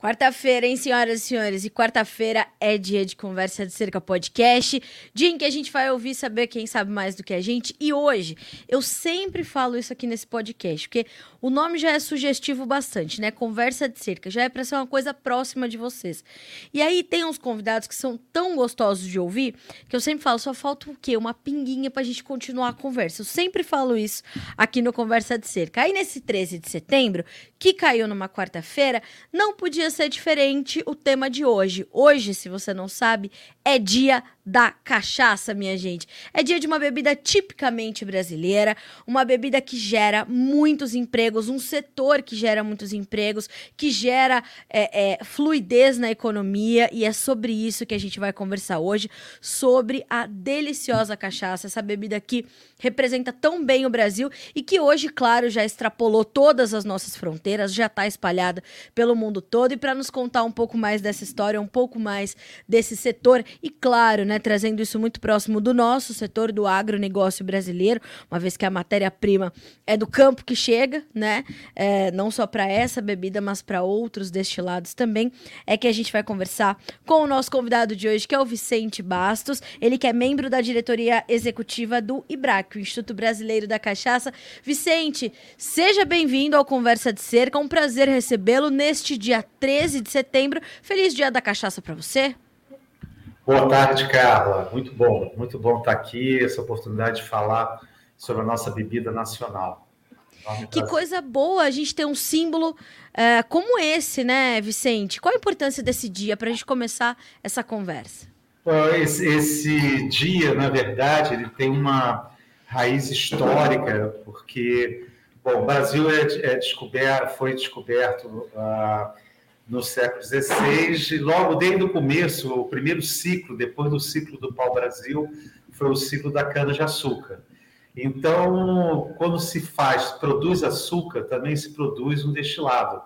Quarta-feira, hein, senhoras e senhores? E quarta-feira é dia de Conversa de Cerca Podcast, dia em que a gente vai ouvir saber quem sabe mais do que a gente. E hoje, eu sempre falo isso aqui nesse podcast, porque o nome já é sugestivo bastante, né? Conversa de Cerca, já é para ser uma coisa próxima de vocês. E aí tem uns convidados que são tão gostosos de ouvir, que eu sempre falo, só falta o quê? Uma pinguinha pra gente continuar a conversa. Eu sempre falo isso aqui no Conversa de Cerca. Aí nesse 13 de setembro, que caiu numa quarta-feira, não podia ser diferente o tema de hoje. Hoje, se você não sabe, é dia da cachaça, minha gente. É dia de uma bebida tipicamente brasileira, uma bebida que gera muitos empregos, um setor que gera muitos empregos, que gera é, é, fluidez na economia, e é sobre isso que a gente vai conversar hoje, sobre a deliciosa cachaça, essa bebida que representa tão bem o Brasil e que hoje, claro, já extrapolou todas as nossas fronteiras, já está espalhada pelo mundo todo. E para nos contar um pouco mais dessa história, um pouco mais desse setor, e claro, né, trazendo isso muito próximo do nosso setor do agronegócio brasileiro, uma vez que a matéria-prima é do campo que chega, né? É, não só para essa bebida, mas para outros destilados também. É que a gente vai conversar com o nosso convidado de hoje, que é o Vicente Bastos. Ele que é membro da diretoria executiva do IBRAC, o Instituto Brasileiro da Cachaça. Vicente, seja bem-vindo ao Conversa de Cerca. É um prazer recebê-lo neste dia 13 de setembro. Feliz Dia da Cachaça para você. Boa tarde, Carla. Muito bom, muito bom estar aqui, essa oportunidade de falar sobre a nossa bebida nacional. Que coisa boa a gente ter um símbolo uh, como esse, né, Vicente? Qual a importância desse dia para a gente começar essa conversa? Esse, esse, dia, na verdade, ele tem uma raiz histórica, porque bom, o Brasil é, é descoberto, foi descoberto uh, no século XVI, logo desde o começo, o primeiro ciclo, depois do ciclo do pau-brasil, foi o ciclo da cana-de-açúcar. Então, quando se faz, produz açúcar, também se produz um destilado.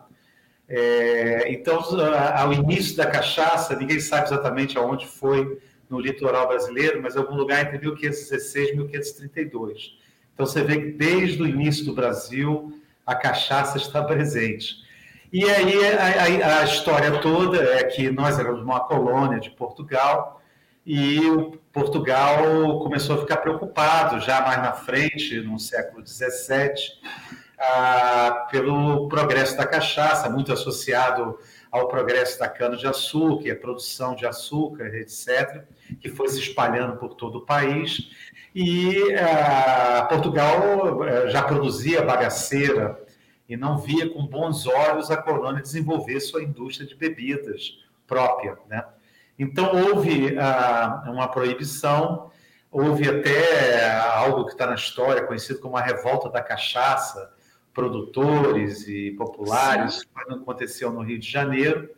É, então, ao início da cachaça, ninguém sabe exatamente aonde foi no litoral brasileiro, mas algum lugar entre 1516 e 1532. Então, você vê que desde o início do Brasil, a cachaça está presente. E aí a, a, a, história toda é que nós éramos uma colônia de Portugal e o Portugal começou a ficar preocupado já mais na frente, no século XVII, ah, pelo progresso da cachaça, muito associado ao progresso da cana-de-açúcar, a produção de açúcar, etc., que foi se espalhando por todo o país. E ah, Portugal eh, já produzia bagaceira e não via com bons olhos a colônia desenvolver sua indústria de bebidas própria. Né? Então, houve ah, uma proibição, houve até algo que está na história, conhecido como a revolta da cachaça, produtores e populares, Sim. que aconteceu no Rio de Janeiro,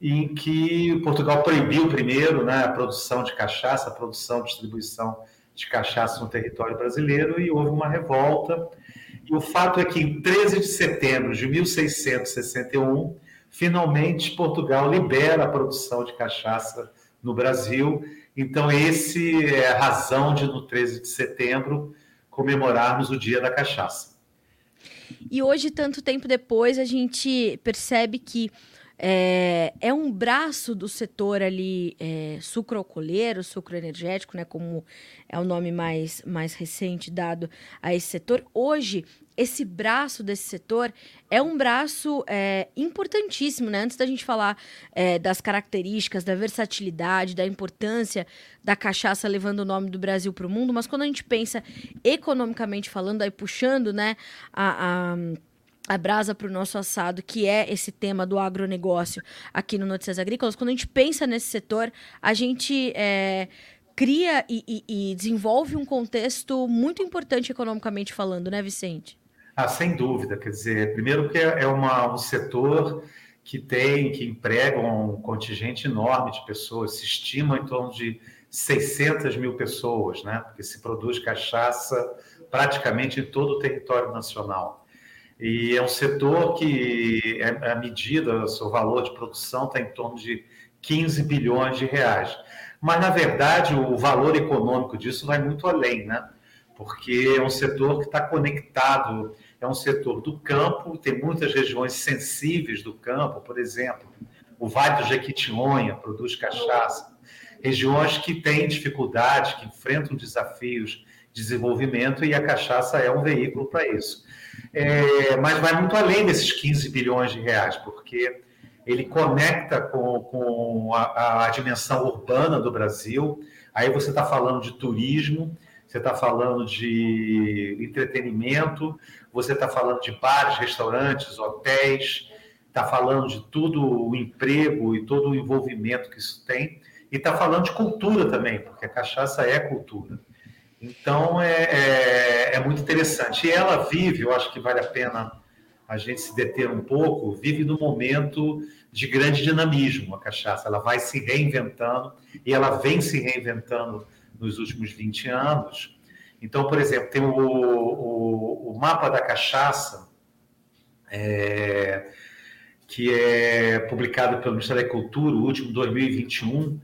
em que Portugal proibiu primeiro né, a produção de cachaça, a produção e distribuição de cachaça no território brasileiro, e houve uma revolta e o fato é que em 13 de setembro de 1661, finalmente Portugal libera a produção de cachaça no Brasil. Então, esse é a razão de, no 13 de setembro, comemorarmos o Dia da Cachaça. E hoje, tanto tempo depois, a gente percebe que é, é um braço do setor ali é, sucroalcooleiro, sucroenergético, né, como é o nome mais, mais recente dado a esse setor. Hoje, esse braço desse setor é um braço é, importantíssimo, né? Antes da gente falar é, das características, da versatilidade, da importância da cachaça levando o nome do Brasil para o mundo, mas quando a gente pensa economicamente falando, aí puxando, né, a, a a brasa para o nosso assado, que é esse tema do agronegócio aqui no Notícias Agrícolas, quando a gente pensa nesse setor, a gente é, cria e, e, e, desenvolve um contexto muito importante economicamente falando, né, Vicente? Ah, sem dúvida. Quer dizer, primeiro que é uma, um setor que tem, que emprega um contingente enorme de pessoas, se estima em torno de 600 mil pessoas, né? Porque se produz cachaça praticamente em todo o território nacional. E é um setor que, é, a medida, o seu valor de produção está em torno de 15 bilhões de reais. Mas, na verdade, o valor econômico disso vai muito além, né? Porque é um setor que está conectado, é é um setor do campo, tem muitas regiões sensíveis do campo, por exemplo, o Vale do Jequitinhonha produz cachaça, regiões que têm dificuldades, que enfrentam desafios de desenvolvimento e a cachaça é um veículo para isso. É, mas vai muito além desses 15 bilhões de reais, porque ele conecta com, com a, a dimensão urbana do Brasil. Aí você está falando de turismo, você está falando de entretenimento, você está falando de bares, restaurantes, hotéis, está falando de tudo o emprego e todo o envolvimento que isso tem, e está falando de cultura também, porque a cachaça é cultura. Então é, é, é, muito interessante. E ela vive, eu acho que vale a pena a gente se deter um pouco, vive num momento de grande dinamismo a cachaça. Ela vai se reinventando e ela vem se reinventando nos últimos 20 anos. Então, por exemplo, tem o, o, o mapa da cachaça, é, que é publicado pelo Ministério da Cultura, o último 2021,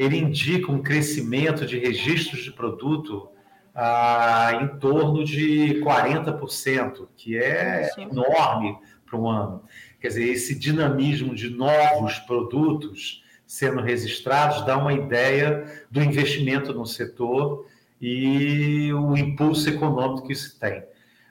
ele indica um crescimento de registros de produto ah, em torno de 40%, que é enorme para um ano. Quer dizer, esse dinamismo de novos produtos sendo registrados dá uma ideia do investimento no setor e o impulso econômico que isso tem.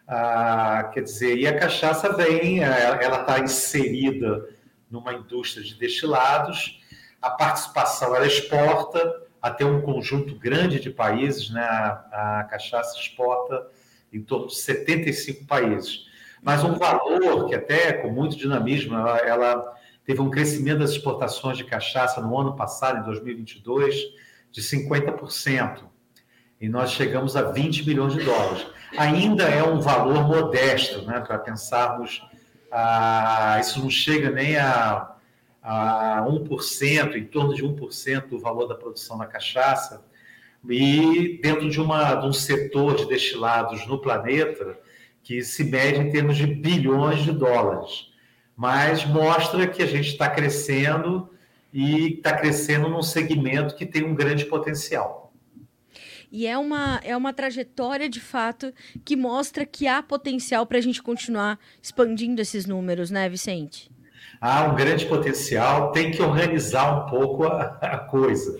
Ah, quer dizer, e a cachaça vem, ela está inserida numa indústria de destilados, a participação ela exporta até um conjunto grande de países, né? a, a cachaça exporta em torno de 75 países. Mas um valor que até com muito dinamismo, ela, ela teve um crescimento das exportações de cachaça no ano passado, em 2022, de 50%. E nós chegamos a 20 milhões de dólares. Ainda é um valor modesto, né, para pensarmos, ah, isso não chega nem a, a 1%, em torno de 1% do valor da produção da cachaça, e dentro de, uma, de um setor de destilados no planeta que se mede em termos de bilhões de dólares. Mas mostra que a gente está crescendo e está crescendo num segmento que tem um grande potencial. E é uma, é uma trajetória, de fato, que mostra que há potencial para a gente continuar expandindo esses números, né, Vicente? Há um grande potencial, tem que organizar um pouco a, a coisa.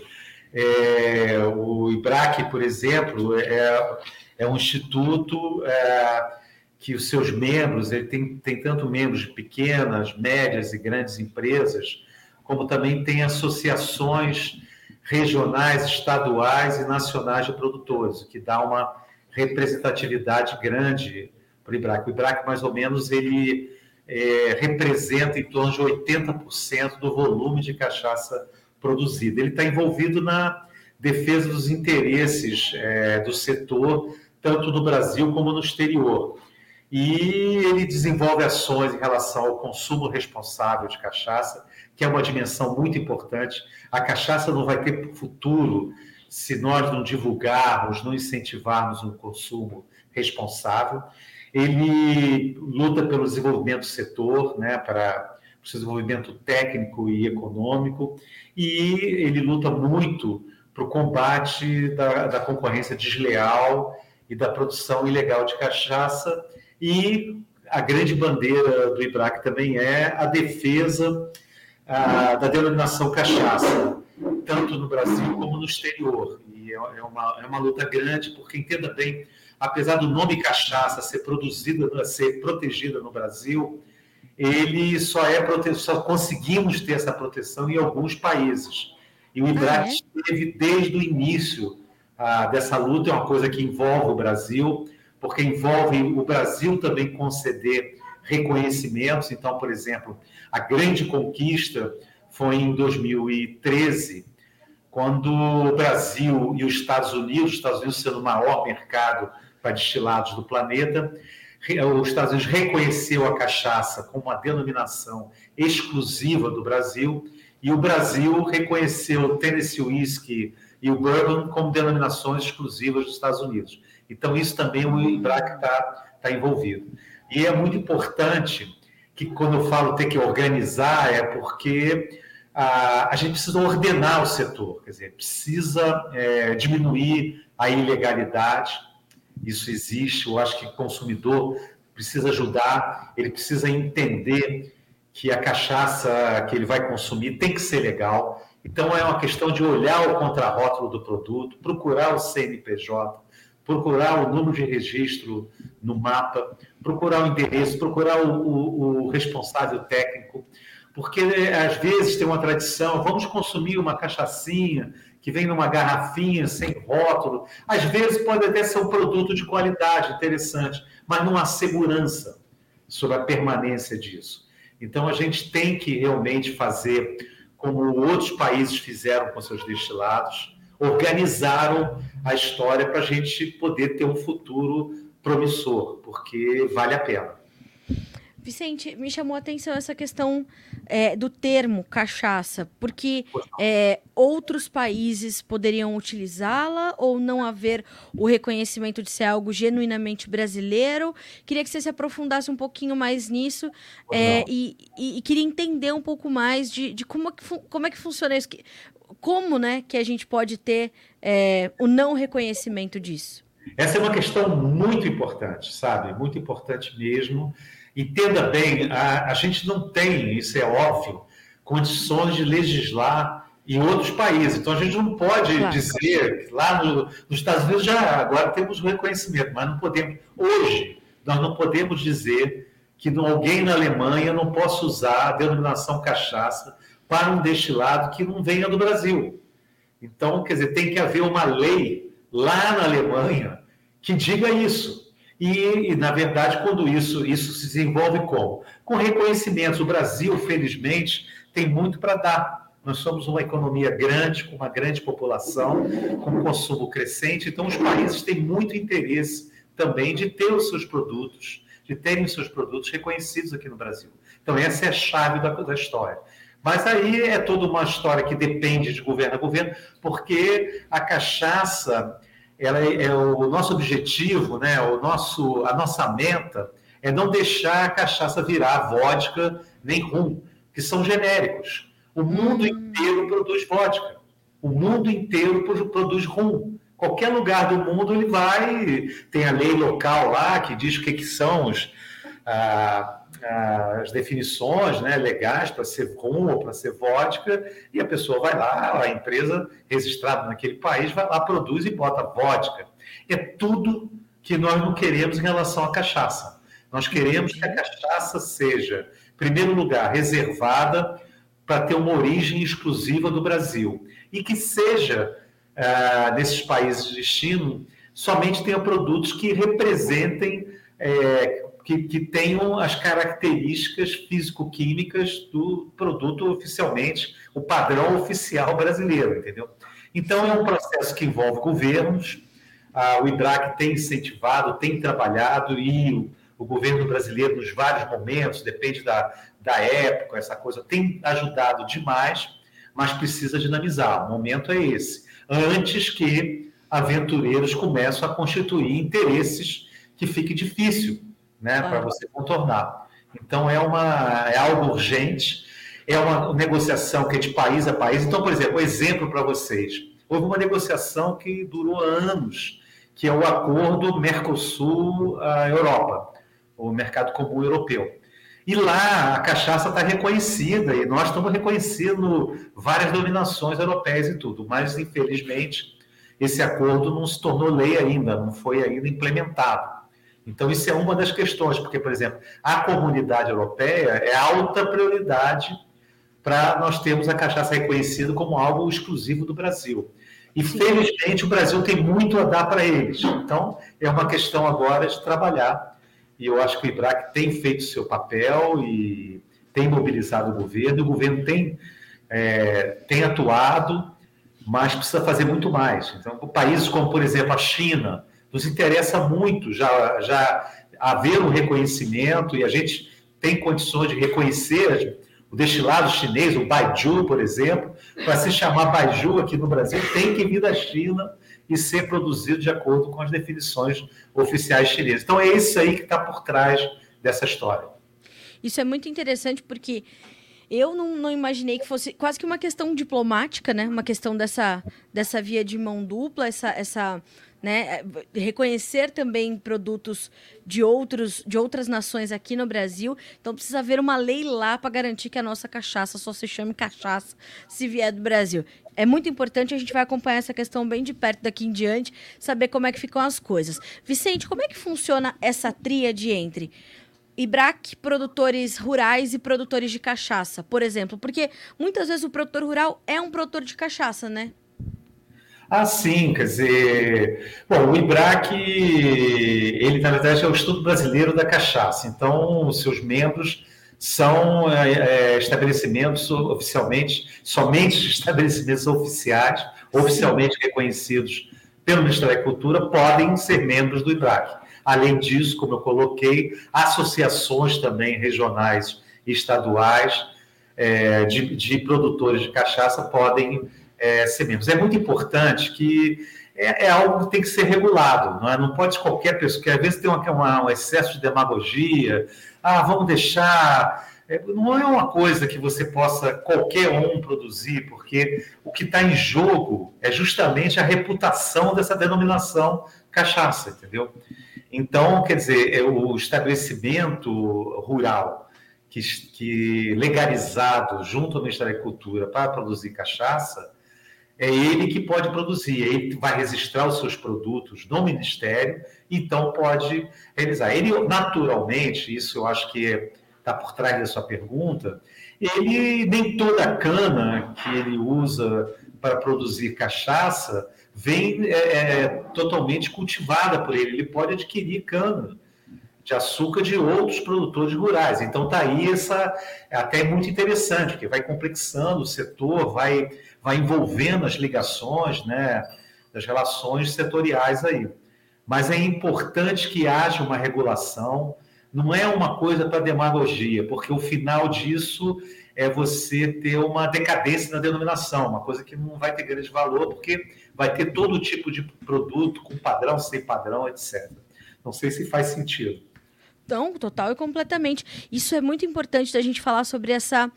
É, o IBRAC, por exemplo, é, é um instituto é, que os seus membros, ele tem, tem tanto membros de pequenas, médias e grandes empresas, como também tem associações regionais, estaduais e nacionais de produtores, o que dá uma representatividade grande para o IBRAC. O IBRAC, mais ou menos, ele é, representa em torno de 80% do volume de cachaça produzida. Ele está envolvido na defesa dos interesses é, do setor, tanto no Brasil como no exterior e ele desenvolve ações em relação ao consumo responsável de cachaça, que é uma dimensão muito importante. A cachaça não vai ter futuro se nós não divulgarmos, não incentivarmos um consumo responsável. Ele luta pelo desenvolvimento do setor, né, para o desenvolvimento técnico e econômico, e ele luta muito para o combate da, da concorrência desleal e da produção ilegal de cachaça e a grande bandeira do IBRAC também é a defesa ah, da denominação cachaça, tanto no Brasil como no exterior. E é, é uma, é uma luta grande, porque entenda bem, apesar do nome cachaça ser produzida, ser protegida no Brasil, ele só é prote... só conseguimos ter essa proteção em alguns países. E o IBRAC ah, é? esteve desde o início ah, dessa luta, é uma coisa que envolve o Brasil porque envolve o Brasil também conceder reconhecimentos. Então, por exemplo, a grande conquista foi em 2013, quando o Brasil e os Estados Unidos, os Estados Unidos sendo o maior mercado para destilados do planeta, os Estados Unidos reconheceu a cachaça como uma denominação exclusiva do Brasil e o Brasil reconheceu o Tennessee Whiskey e o Bourbon como denominações exclusivas dos Estados Unidos. Então, isso também o IBRAC está tá envolvido. E é muito importante que, quando eu falo ter que organizar, é porque a, a gente precisa ordenar o setor, quer dizer, precisa é, diminuir a ilegalidade. Isso existe, eu acho que o consumidor precisa ajudar, ele precisa entender que a cachaça que ele vai consumir tem que ser legal. Então, é uma questão de olhar o contrarótulo do produto, procurar o CNPJ, procurar o número de registro no mapa, procurar o endereço, procurar o, o, o responsável técnico, porque às vezes tem uma tradição, vamos consumir uma cachaçinha que vem numa garrafinha sem rótulo. Às vezes pode até ser um produto de qualidade interessante, mas não há segurança sobre a permanência disso. Então a gente tem que realmente fazer como outros países fizeram com seus destilados, organizaram a história para a gente poder ter um futuro promissor, porque vale a pena. Vicente, me chamou a atenção essa questão é, do termo cachaça, porque é, outros países poderiam utilizá-la ou não haver o reconhecimento de ser algo genuinamente brasileiro. Queria que você se aprofundasse um pouquinho mais nisso é, e, e, e, queria entender um pouco mais de, de como, é que como é que funciona isso. Como né, que a gente pode ter é, o não reconhecimento disso? Essa é uma questão muito importante, sabe? Muito importante mesmo. Entenda bem, a, a gente não tem, isso é óbvio, condições de legislar em outros países. Então a gente não pode claro. dizer que lá no, nos Estados Unidos já agora temos o reconhecimento, mas não podemos hoje nós não podemos dizer que alguém na Alemanha não possa usar a denominação cachaça para um destilado que não venha do Brasil. Então, quer dizer, tem que haver uma lei lá na Alemanha que diga isso. E, e, na verdade, quando isso, isso se desenvolve como? Com reconhecimentos. O Brasil, felizmente, tem muito para dar. Nós somos uma economia grande, com uma grande população, com um consumo crescente, então os países têm muito interesse também de ter os seus produtos, de terem os seus produtos reconhecidos aqui no Brasil. Então, essa é a chave da, da história. Mas aí é toda uma história que depende de governo a governo, porque a cachaça ela é, é, o nosso objetivo, né, o nosso, a nossa meta é não deixar a cachaça virar vodka nem rum, que são genéricos. O mundo hum. inteiro produz vodka. O mundo inteiro produz rum. Qualquer lugar do mundo ele vai. Tem a lei local lá que diz o que, que são os, ah, as definições né, legais para ser rum ou para ser vodka, e a pessoa vai lá, a empresa registrada naquele país vai lá, produz e bota vodka. É tudo que nós não queremos em relação à cachaça. Nós queremos que a cachaça seja, em primeiro lugar, reservada para ter uma origem exclusiva do Brasil e que seja, ah, nesses países de destino, somente tenha produtos que representem é, que, que tenham as características físico-químicas do produto oficialmente, o padrão oficial brasileiro, entendeu? Então, é um processo que envolve governos, o IDRAC tem incentivado, tem trabalhado, e o, o governo brasileiro, nos vários momentos, depende da, da época, essa coisa, tem ajudado demais, mas precisa dinamizar. O momento é esse. Antes que aventureiros começem a constituir interesses que fique difícil né, para você contornar. Então, é, uma, é algo urgente, é uma negociação que é de país a país. Então, por exemplo, um exemplo para vocês. Houve uma negociação que durou anos, que é o acordo Mercosul-Europa, o mercado comum europeu. E lá a cachaça está reconhecida, e nós estamos reconhecendo várias dominações europeias e tudo, mas infelizmente esse acordo não se tornou lei ainda, não foi ainda implementado. Então, isso é uma das questões, porque, por exemplo, a comunidade europeia é alta prioridade para nós termos a cachaça reconhecida como algo exclusivo do Brasil. E, felizmente, o Brasil tem muito a dar para eles. Então, é uma questão agora de trabalhar. E eu acho que o IBRAC tem feito seu papel e tem mobilizado o governo. O governo tem, é, tem atuado, mas precisa fazer muito mais. Então, países como, por exemplo, a China, nos interessa muito já, já haver um reconhecimento e a gente tem condições de reconhecer o destilado chinês, o Baiju, por exemplo, para se chamar Baiju aqui no Brasil, tem que vir da China e ser produzido de acordo com as definições oficiais chinesas. Então é isso aí que está por trás dessa história. Isso é muito interessante porque eu não, não, imaginei que fosse quase que uma questão diplomática, né? Uma questão dessa, dessa via de mão dupla, essa, essa né? Reconhecer também produtos de, outros, de outras nações aqui no Brasil. Então precisa haver uma lei lá para garantir que a nossa cachaça só se chame cachaça se vier do Brasil. É muito importante, a gente vai acompanhar essa questão bem de perto daqui em diante, saber como é que ficam as coisas. Vicente, como é que funciona essa tríade entre IBRAC, produtores rurais e produtores de cachaça, por exemplo? Porque muitas vezes o produtor rural é um produtor de cachaça, né? Ah, sim, quer dizer, bom, o IBRAC, ele na verdade é o Estudo Brasileiro da Cachaça, então os seus membros são é, estabelecimentos oficialmente, somente estabelecimentos oficiais, oficialmente reconhecidos pelo Ministério da Cultura, podem ser membros do IBRAC. Além disso, como eu coloquei, associações também regionais e estaduais é, de, de produtores de cachaça podem é, ser membros. É muito importante que é, é, algo que tem que ser regulado, não, é? não pode qualquer pessoa, que às vezes tem uma, uma, um excesso de demagogia, ah, vamos deixar. É, não é uma coisa que você possa qualquer um produzir, porque o que está em jogo é justamente a reputação dessa denominação cachaça, entendeu? Então, quer dizer, é o estabelecimento rural que, que legalizado junto ao Ministério da Cultura para produzir cachaça, é ele que pode produzir, ele vai registrar os seus produtos no Ministério, então pode realizar. Ele, naturalmente, isso eu acho que está por trás da sua pergunta, ele nem toda cana que ele usa para produzir cachaça vem é, é, totalmente cultivada por ele. Ele pode adquirir cana de açúcar de outros produtores rurais. Então está aí essa é até muito interessante, porque vai complexando o setor, vai vai envolvendo as ligações, né, das relações setoriais aí. Mas é importante que haja uma regulação, não é uma coisa para demagogia, porque o final disso é você ter uma decadência na denominação, uma coisa que não vai ter grande valor, porque vai ter todo tipo de produto com padrão, sem padrão, etc. Não sei se faz sentido. Então, total e completamente. Isso é muito importante da gente falar sobre essa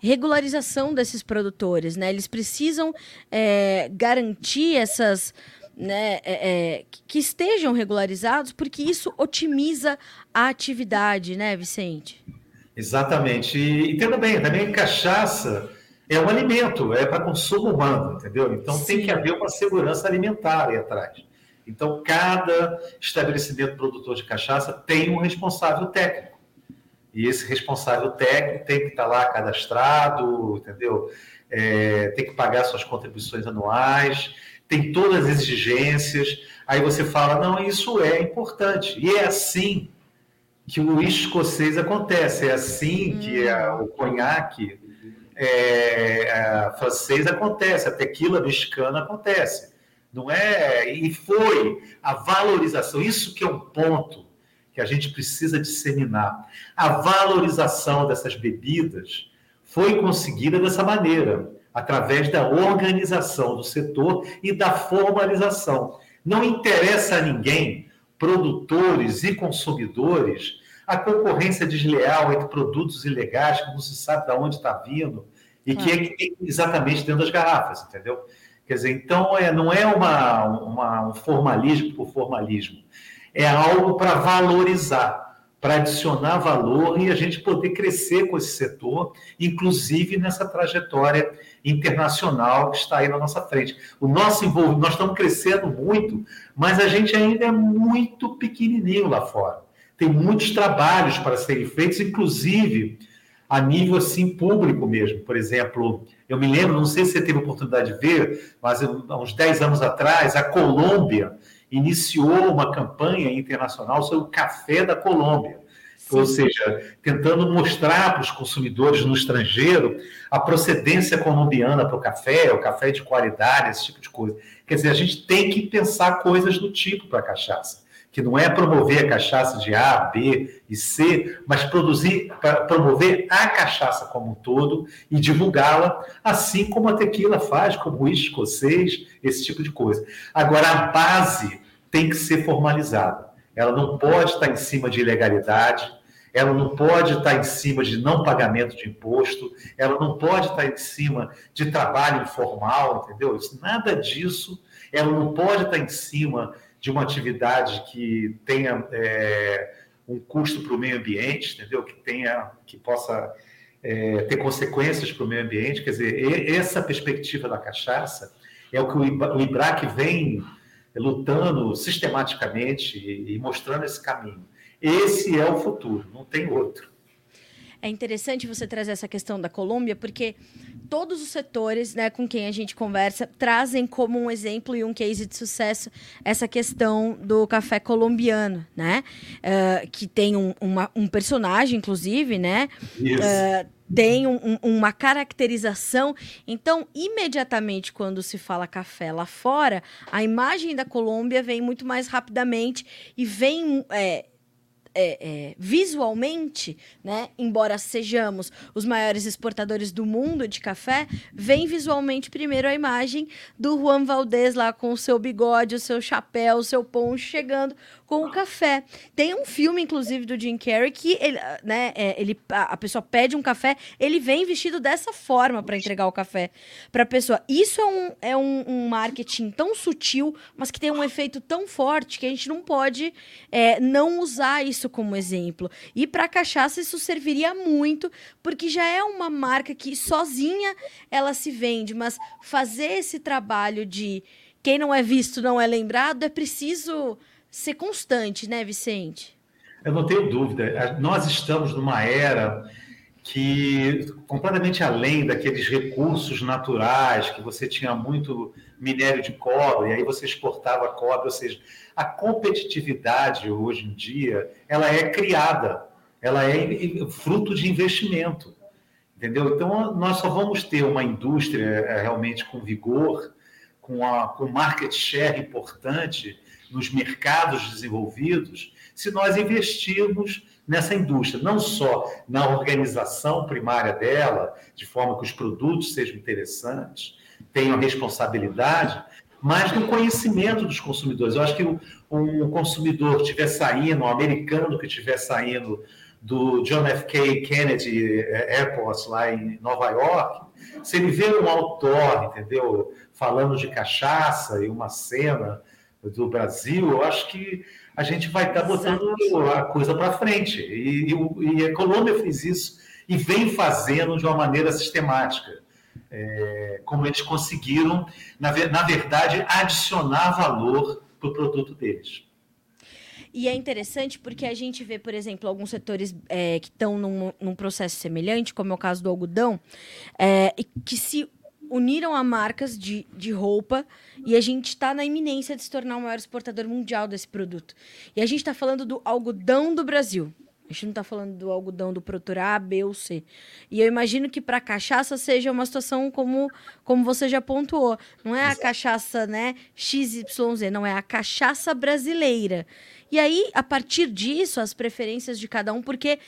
regularização desses produtores, né? Eles precisam é, garantir essas, né, é, é, que estejam regularizados, porque isso otimiza a atividade, né, Vicente? Exatamente. E entenda bem, também cachaça é um alimento, é para consumo humano, entendeu? Então Sim. tem que haver uma segurança alimentar aí atrás. Então, cada estabelecimento produtor de cachaça tem um responsável técnico. E esse responsável técnico tem que estar lá cadastrado, entendeu? É, tem que pagar suas contribuições anuais, tem todas as exigências. Aí você fala, não, isso é importante. E é assim que o escocês acontece, é assim que a, o conhaque é, francês acontece, a tequila mexicana acontece. Não é? E foi a valorização, isso que é um ponto que a gente precisa disseminar. A valorização dessas bebidas foi conseguida dessa maneira, através da organização do setor e da formalização. Não interessa a ninguém, produtores e consumidores, a concorrência desleal entre produtos ilegais que não se sabe de onde está vindo e que é exatamente dentro das garrafas, entendeu? Quer dizer, então é, não é uma, uma, um formalismo por formalismo é algo para valorizar, para adicionar valor e a gente poder crescer com esse setor, inclusive nessa trajetória internacional que está aí na nossa frente. O nosso envolvimento, nós estamos crescendo muito, mas a gente ainda é muito pequenininho lá fora. Tem muitos trabalhos para serem feitos, inclusive a nível assim público mesmo. Por exemplo, eu me lembro, não sei se você teve oportunidade de ver, mas há uns 10 anos atrás, a Colômbia iniciou uma campanha internacional sobre o café da Colômbia. Sim. Ou seja, tentando mostrar para os consumidores no estrangeiro a procedência colombiana para o café, o café de qualidade, esse tipo de coisa. Quer dizer, a gente tem que pensar coisas do tipo para a cachaça que não é promover a cachaça de A, B e C, mas produzir, promover a cachaça como um todo e divulgá-la, assim como a tequila faz, como o escocês, esse tipo de coisa. Agora, a base tem que ser formalizada. Ela não pode estar em cima de ilegalidade, ela não pode estar em cima de não pagamento de imposto, ela não pode estar em cima de trabalho informal, entendeu? Nada disso. Ela não pode estar em cima de uma atividade que tenha é, um custo para o meio ambiente, entendeu? Que tenha, que possa é, ter consequências para o meio ambiente. Quer dizer, essa perspectiva da cachaça é o que o IBRAC vem lutando sistematicamente e mostrando esse caminho. Esse é o futuro, não tem outro. É interessante você trazer essa questão da Colômbia, porque todos os setores né, com quem a gente conversa trazem como um exemplo e um case de sucesso essa questão do café colombiano, né? Uh, que tem um, uma, um personagem, inclusive, né? Uh, tem um, uma caracterização. Então, imediatamente, quando se fala café lá fora, a imagem da Colômbia vem muito mais rapidamente e vem. É, é, é, visualmente, né, embora sejamos os maiores exportadores do mundo de café, vem visualmente primeiro a imagem do Juan Valdez lá com o seu bigode, o seu chapéu, o seu poncho chegando com o café. Tem um filme, inclusive, do Jim Carrey que ele, né, é, ele, a, a, pessoa pede um café, ele vem vestido dessa forma para entregar o café para a pessoa. Isso é, um, é um, um, marketing tão sutil, mas que tem um efeito tão forte que a gente não pode é, não usar isso como exemplo. E para cachaça isso serviria muito, porque já é uma marca que sozinha ela se vende, mas fazer esse trabalho de quem não é visto não é lembrado é preciso ser constante, né, Vicente? Eu não tenho dúvida. Nós estamos numa era que completamente além daqueles recursos naturais que você tinha muito minério de cobre e aí você exportava cobre, ou seja, a competitividade hoje em dia ela é criada, ela é fruto de investimento, entendeu? Então nós só vamos ter uma indústria é, realmente com vigor, com, a, com market share importante nos mercados desenvolvidos se nós investirmos nessa indústria, não só na organização primária dela, de forma que os produtos sejam interessantes, tenham responsabilidade, mas no conhecimento dos consumidores. Eu acho que um consumidor que estiver saindo, um americano que estiver saindo do John F. K. Kennedy Airport lá em Nova York, se ele vê um outdoor, entendeu, falando de cachaça e uma cena do Brasil, eu acho que a gente vai estar tá botando a coisa para frente. E, e, e, a Colômbia fez isso e vem fazendo de uma maneira sistemática. É, como eles conseguiram, na, na verdade, adicionar valor para o produto deles. E é interessante porque a gente vê, por exemplo, alguns setores é, que estão num, num, processo semelhante, como é o caso do algodão, é, que se uniram a marcas de, de roupa e a gente está na iminência de se tornar o maior exportador mundial desse produto. E a gente está falando do algodão do Brasil. A gente não está falando do algodão do produtor A, B ou C. E eu imagino que para a cachaça seja uma situação como, como você já pontuou. Não é a cachaça né, XYZ, não é a cachaça brasileira. E aí, a partir disso, as preferências de cada um, porque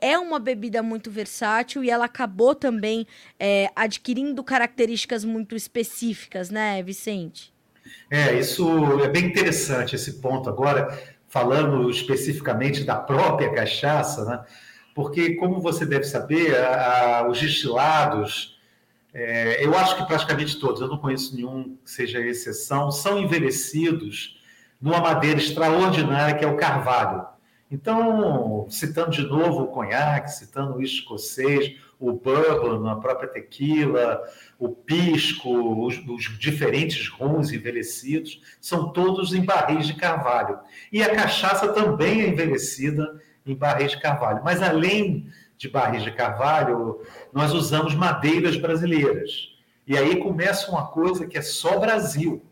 é uma bebida muito versátil e ela acabou também é, adquirindo características muito específicas, né, Vicente? É, isso é bem interessante esse ponto agora, falando especificamente da própria cachaça, né? Porque, como você deve saber, a, a, os destilados, é, eu acho que praticamente todos, eu não conheço nenhum que seja exceção, são envelhecidos numa madeira extraordinária que é o carvalho. Então, citando de novo o conhaque, citando o escocês, o bourbon, a própria tequila, o pisco, os, os, diferentes rums envelhecidos, são todos em barris de carvalho. E a cachaça também é envelhecida em barris de carvalho. Mas além de barris de carvalho, nós usamos madeiras brasileiras. E aí começa uma coisa que é só Brasil,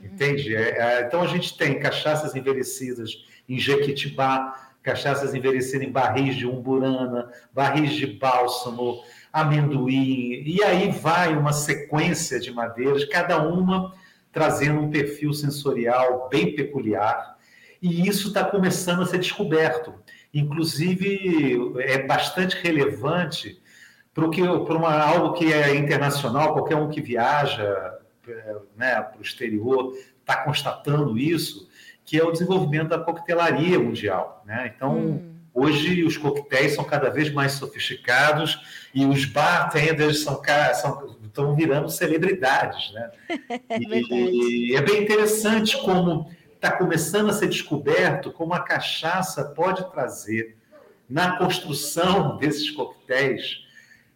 entende? É, é, então a gente tem cachaças envelhecidas em Jequitibá, cachaças envelhecidas em barris de umburana, barris de bálsamo, amendoim, e aí vai uma sequência de madeiras, cada uma trazendo um perfil sensorial bem peculiar, e isso está começando a ser descoberto. Inclusive, é bastante relevante para uma, algo que é internacional, qualquer um que viaja é, né, para o exterior está constatando isso, que é o desenvolvimento da coquetelaria mundial. Né? Então, hum. hoje os coquetéis são cada vez mais sofisticados e os bartenders são, são estão virando celebridades. Né? é, e, e é bem interessante como está começando a ser descoberto como a cachaça pode trazer na construção desses coquetéis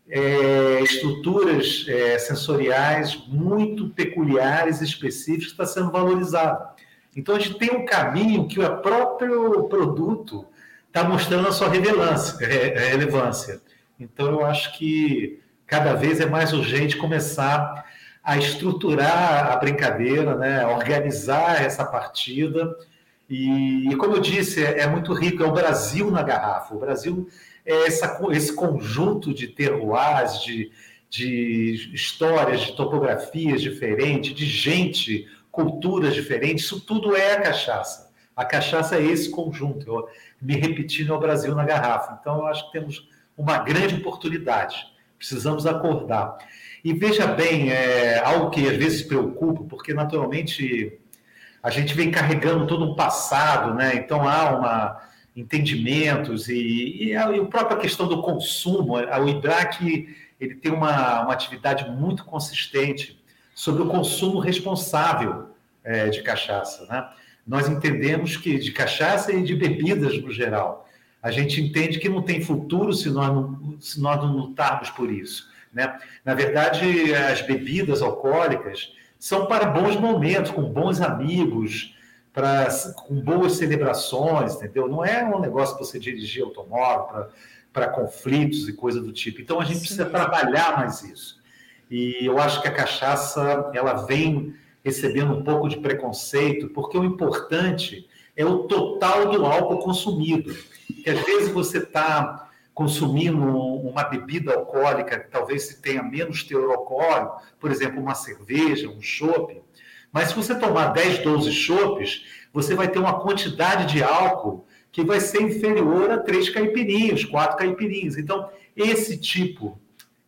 é, estruturas é, sensoriais muito peculiares e específicas que está sendo valorizado. Então a gente tem um caminho que o próprio produto está mostrando a sua relevância, é, relevância. Então eu acho que cada vez é mais urgente começar a estruturar a brincadeira, né? organizar essa partida. E, e como eu disse, é, é, muito rico, é o Brasil na garrafa. O Brasil é essa, esse conjunto de terroirs, de, de histórias, de topografias diferentes, de gente, culturas diferentes, isso tudo é a cachaça. A cachaça é esse conjunto, eu, me repetindo ao Brasil na garrafa. Então, eu acho que temos uma grande oportunidade, precisamos acordar. E veja bem, é algo que às vezes preocupa, porque naturalmente a gente vem carregando todo um passado, né? Então há uma entendimentos e, e, a, e a própria questão do consumo. O IBRAC ele tem uma, uma atividade muito consistente sobre o consumo responsável é, de cachaça, né? Nós entendemos que de cachaça e de bebidas no geral, a gente entende que não tem futuro se nós não, se nós não lutarmos por isso. Né? Na verdade, as bebidas alcoólicas são para bons momentos, com bons amigos, para, com boas celebrações, entendeu? Não é um negócio para você dirigir automóvel, para conflitos e coisa do tipo. Então, a gente Sim. precisa trabalhar mais isso. E eu acho que a cachaça, ela vem recebendo um pouco de preconceito, porque o importante é o total do álcool consumido. Que às vezes você está consumindo uma bebida alcoólica que talvez tenha menos teor alcoólico, por exemplo, uma cerveja, um chopp, mas se você tomar 10, 12 chopes, você vai ter uma quantidade de álcool que vai ser inferior a três caipirinhas, quatro caipirinhas. Então, esse tipo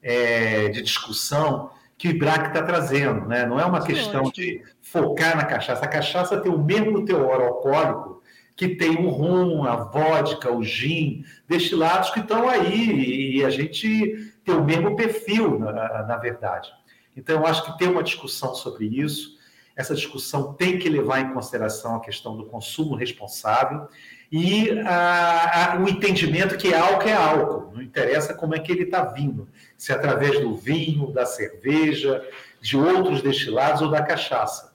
é, de discussão que o IBRAC está trazendo, né? não é uma questão de focar na cachaça. A cachaça tem o mesmo teor alcoólico que tem o rum, a vodka, o gin, destilados que estão aí e a gente tem o mesmo perfil, na, na verdade. Então, eu acho que tem uma discussão sobre isso. Essa discussão tem que levar em consideração a questão do consumo responsável e a, a, o entendimento que álcool é álcool, não interessa como é que ele está vindo, se através do vinho, da cerveja, de outros destilados ou da cachaça.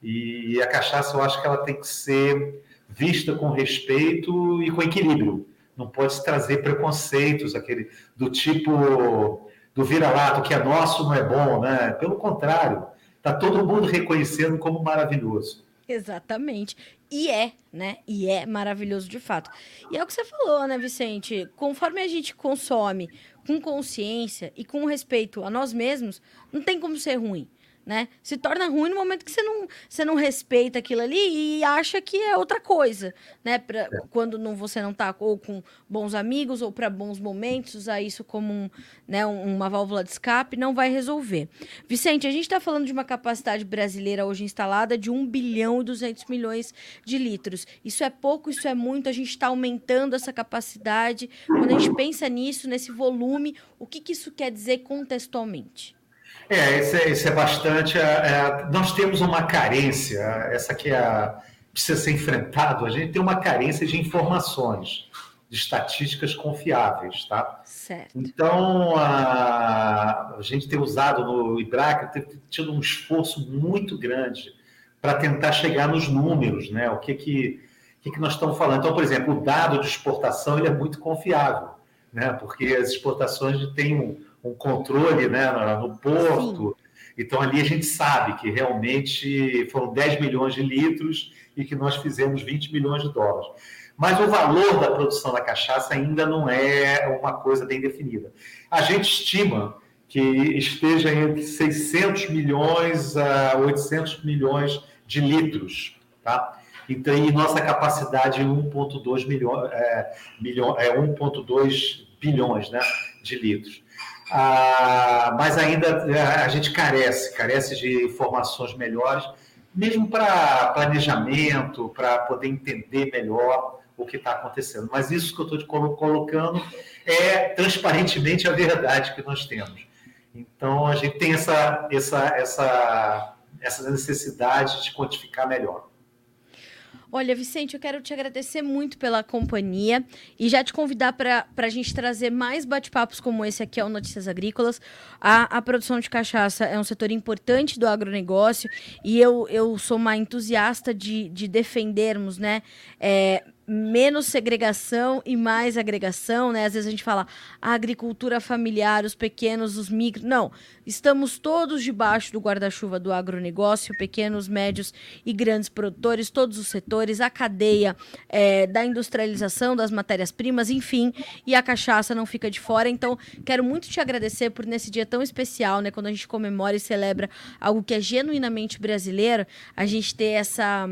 E a cachaça eu acho que ela tem que ser vista com respeito e com equilíbrio. Não pode trazer preconceitos, aquele do tipo do vira-lato que é nosso não é bom, né? Pelo contrário, está todo mundo reconhecendo como maravilhoso. Exatamente. E é, né? E é maravilhoso de fato. E é o que você falou, né, Vicente? Conforme a gente consome com consciência e com respeito a nós mesmos, não tem como ser ruim né? Se torna ruim no momento que você não, você não respeita aquilo ali e acha que é outra coisa, né? Pra, é. Quando não, você não está ou com bons amigos ou para bons momentos, usar isso como um, né, uma válvula de escape não vai resolver. Vicente, a gente está falando de uma capacidade brasileira hoje instalada de 1 bilhão e 200 milhões de litros. Isso é pouco, isso é muito, a gente está aumentando essa capacidade. Quando a gente pensa nisso, nesse volume, o que, que isso quer dizer contextualmente? É, isso é, isso é bastante. É, é, nós temos uma carência, essa que é a, precisa ser enfrentado. A gente tem uma carência de informações, de estatísticas confiáveis, tá? Certo. Então, a, a gente tem usado no IBRAC, tem tido um esforço muito grande para tentar chegar nos números, né? O que que, que, que nós estamos falando? Então, por exemplo, o dado de exportação ele é muito confiável, né? Porque as exportações têm um um controle né, no porto. Sim. Então, ali a gente sabe que realmente foram 10 milhões de litros e que nós fizemos 20 milhões de dólares. Mas o valor da produção da cachaça ainda não é uma coisa bem definida. A gente estima que esteja entre 600 milhões a 800 milhões de litros, tá? Então, e nossa capacidade é 1,2 milhões, é, milhão, é 1,2 bilhões, né, de litros. Ah, mas ainda é, a gente carece, carece de informações melhores, mesmo para planejamento, para poder entender melhor o que está acontecendo. Mas isso que eu estou colocando é transparentemente a verdade que nós temos. Então a gente tem essa, essa, essa, essa necessidade de quantificar melhor. Olha, Vicente, eu quero te agradecer muito pela companhia e já te convidar para a gente trazer mais bate-papos como esse aqui ao Notícias Agrícolas. A, a produção de cachaça é um setor importante do agronegócio e eu, eu sou uma entusiasta de, de defendermos né, é, menos segregação e mais agregação, né? Às vezes a gente fala a agricultura familiar, os pequenos, os micros. Não, estamos todos debaixo do guarda-chuva do agronegócio, pequenos, médios e grandes produtores, todos os setores, a cadeia é, da industrialização das matérias-primas, enfim, e a cachaça não fica de fora. Então, quero muito te agradecer por nesse dia tão especial, né? Quando a gente comemora e celebra algo que é genuinamente brasileiro, a gente ter essa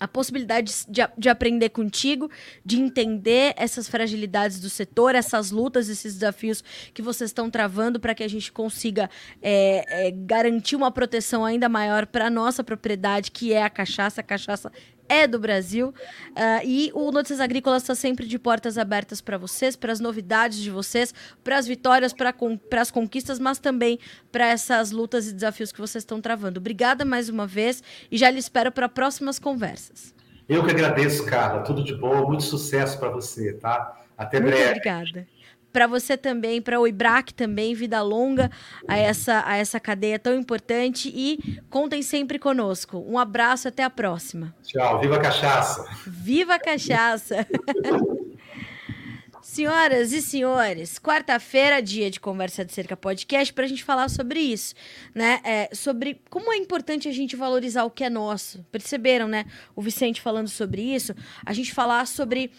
a possibilidade de, de, aprender contigo, de entender essas fragilidades do setor, essas lutas, esses desafios que vocês estão travando para que a gente consiga é, é, garantir uma proteção ainda maior para a nossa propriedade, que é a cachaça. A cachaça é do Brasil. Uh, e o Notícias Agrícolas está sempre de portas abertas para vocês, para as novidades de vocês, para as vitórias, para as conquistas, mas também para essas lutas e desafios que vocês estão travando. Obrigada mais uma vez e já lhe espero para próximas conversas. Eu que agradeço, Carla. Tudo de bom, muito sucesso para você, tá? Até muito breve. Obrigada para você também, para o IBRAC também, vida longa a essa, a essa cadeia tão importante e contem sempre conosco. Um abraço, até a próxima. Tchau, viva a cachaça! Viva a cachaça! Senhoras e senhores, quarta-feira, dia de Conversa de Cerca Podcast, para a gente falar sobre isso, né? É, sobre como é importante a gente valorizar o que é nosso. Perceberam, né? O Vicente falando sobre isso, a gente falar sobre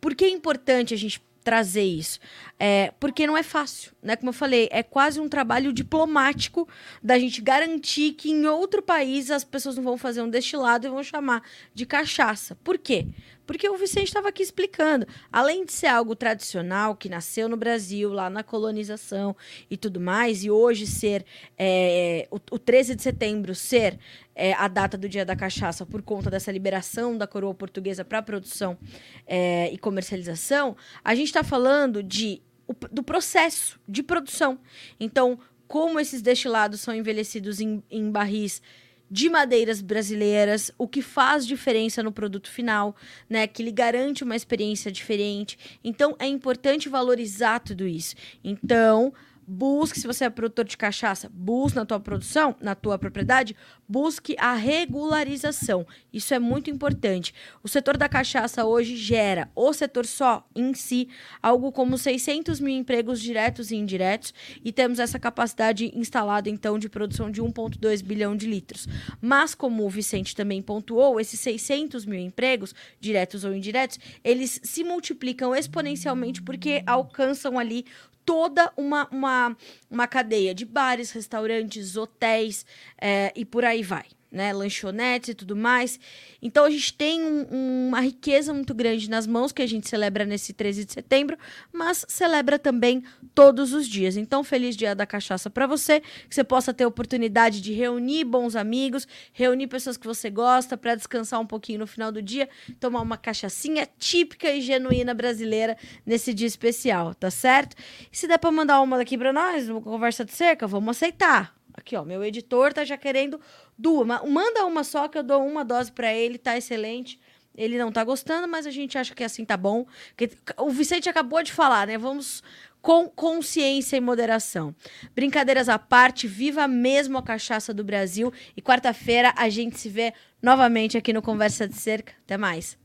por que é importante a gente trazer isso. É, porque não é fácil, né? Como eu falei, é quase um trabalho diplomático da gente garantir que em outro país as pessoas não vão fazer um destilado e vão chamar de cachaça. Por quê? Porque o Vicente estava aqui explicando. Além de ser algo tradicional, que nasceu no Brasil, lá na colonização e tudo mais, e hoje ser é, o, o 13 de setembro ser é, a data do Dia da Cachaça por conta dessa liberação da coroa portuguesa para produção é, e comercialização, a gente está falando de, do processo de produção. Então, como esses destilados são envelhecidos em, em barris de madeiras brasileiras, o que faz diferença no produto final, né? Que lhe garante uma experiência diferente. Então é importante valorizar tudo isso. Então, busque, se você é produtor de cachaça, busque na tua produção, na tua propriedade, busque a regularização. Isso é muito importante. O setor da cachaça hoje gera, o setor só em si, algo como 600 mil empregos diretos e indiretos, e temos essa capacidade instalada, então, de produção de 1,2 bilhão de litros. Mas, como o Vicente também pontuou, esses 600 mil empregos, diretos ou indiretos, eles se multiplicam exponencialmente porque alcançam ali toda uma, uma, uma cadeia de bares, restaurantes, hotéis é, e por aí vai né, lanchonetes e tudo mais. Então a gente tem um, uma riqueza muito grande nas mãos que a gente celebra nesse 13 de setembro, mas celebra também todos os dias. Então feliz dia da cachaça para você, que você possa ter a oportunidade de reunir bons amigos, reunir pessoas que você gosta para descansar um pouquinho no final do dia, tomar uma cachaçinha típica e genuína brasileira nesse dia especial, tá certo? E se der para mandar uma daqui para nós, uma conversa de cerca, vamos aceitar. Aqui, ó, meu editor tá já querendo duas. Manda uma só que eu dou uma dose para ele, tá excelente. Ele não tá gostando, mas a gente acha que assim tá bom. O Vicente acabou de falar, né? Vamos com consciência e moderação. Brincadeiras à parte, viva mesmo a cachaça do Brasil. E quarta-feira a gente se vê novamente aqui no Conversa de Cerca. Até mais.